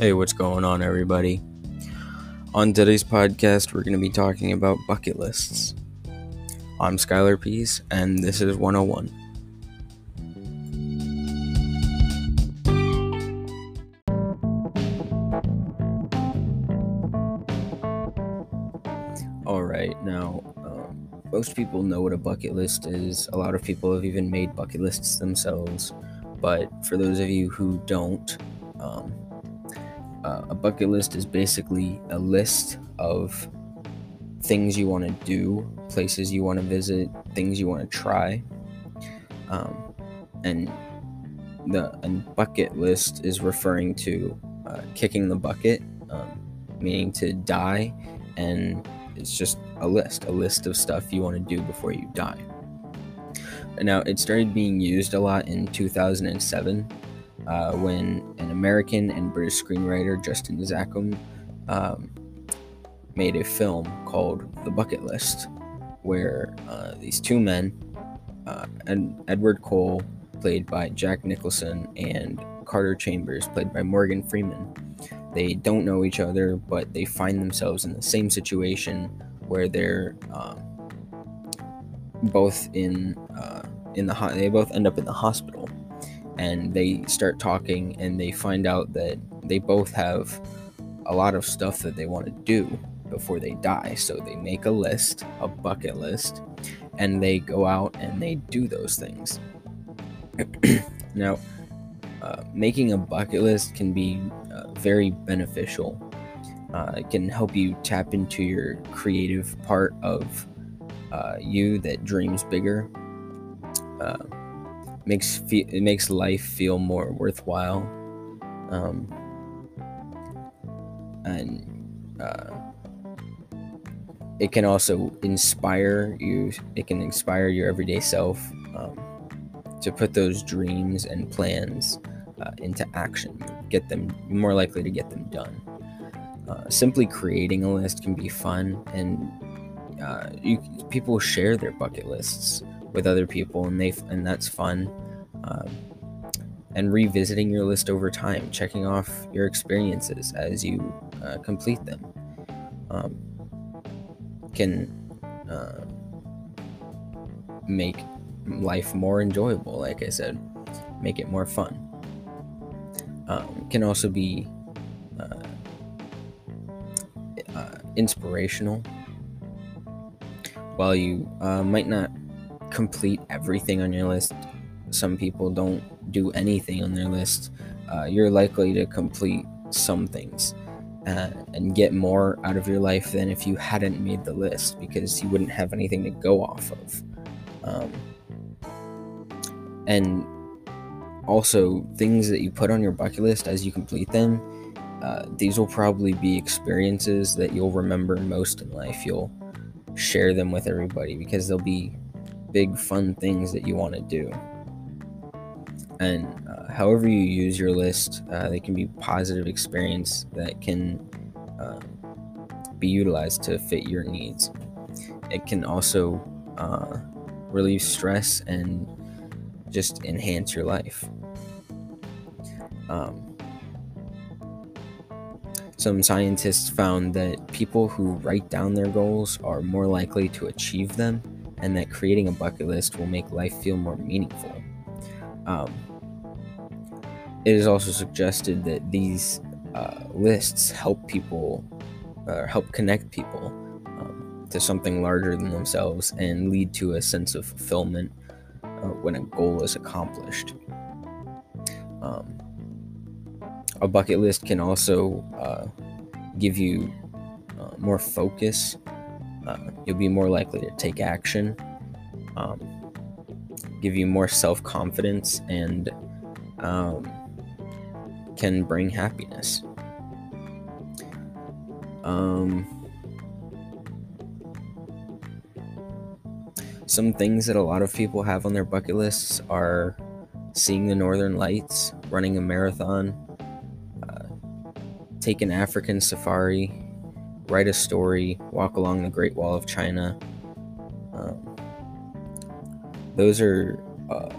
Hey, what's going on, everybody? On today's podcast, we're going to be talking about bucket lists. I'm Skylar Pease, and this is 101. Alright, now, um, most people know what a bucket list is. A lot of people have even made bucket lists themselves. But for those of you who don't, um, bucket list is basically a list of things you want to do, places you want to visit, things you want to try. Um, and the and bucket list is referring to uh, kicking the bucket, um, meaning to die, and it's just a list, a list of stuff you want to do before you die. Now it started being used a lot in 2007 uh, when an American and British screenwriter, Justin Zackham, um, made a film called The Bucket List, where uh, these two men, uh, Ed- Edward Cole, played by Jack Nicholson, and Carter Chambers, played by Morgan Freeman, they don't know each other, but they find themselves in the same situation where they're um, both in uh, in the ho- they both end up in the hospital and they start talking and they find out that they both have a lot of stuff that they want to do before they die. So they make a list, a bucket list, and they go out and they do those things. now, uh, making a bucket list can be uh, very beneficial. Uh, it can help you tap into your creative part of uh, you that dreams bigger. Makes fe- it makes life feel more worthwhile. Um, and uh, it can also inspire you it can inspire your everyday self um, to put those dreams and plans uh, into action get them more likely to get them done. Uh, simply creating a list can be fun and uh, you, people share their bucket lists with other people, and they and that's fun. Um, and revisiting your list over time, checking off your experiences as you uh, complete them, um, can uh, make life more enjoyable. Like I said, make it more fun. Um, can also be uh, uh inspirational. While you uh, might not complete everything on your list. Some people don't do anything on their list. Uh, you're likely to complete some things uh, and get more out of your life than if you hadn't made the list because you wouldn't have anything to go off of. Um, and also, things that you put on your bucket list as you complete them, uh, these will probably be experiences that you'll remember most in life. You'll share them with everybody because they'll be big fun things that you want to do. And uh, however you use your list, uh, they can be positive experience that can uh, be utilized to fit your needs. It can also uh, relieve stress and just enhance your life. Um, some scientists found that people who write down their goals are more likely to achieve them and that creating a bucket list will make life feel more meaningful. Um, it is also suggested that these uh, lists help people, uh, help connect people um, to something larger than themselves and lead to a sense of fulfillment uh, when a goal is accomplished. Um, a bucket list can also uh, give you uh, more focus uh, you'll be more likely to take action, um, give you more self confidence, and um, can bring happiness. Um, some things that a lot of people have on their bucket lists are seeing the northern lights, running a marathon, uh, take an African safari, write a story, walk along the Great Wall of China. Um, those are uh,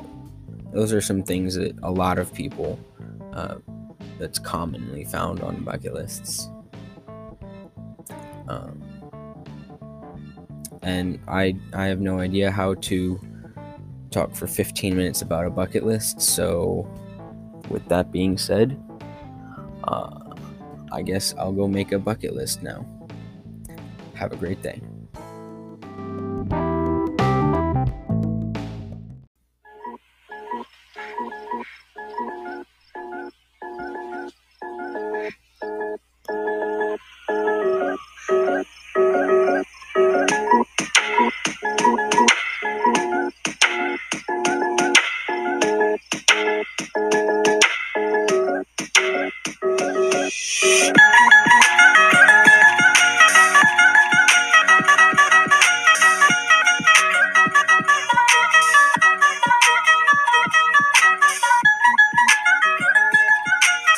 those are some things that a lot of people uh, that's commonly found on bucket lists. Um, and I I have no idea how to talk for 15 minutes about a bucket list. So, with that being said, uh, I guess I'll go make a bucket list now. Have a great day.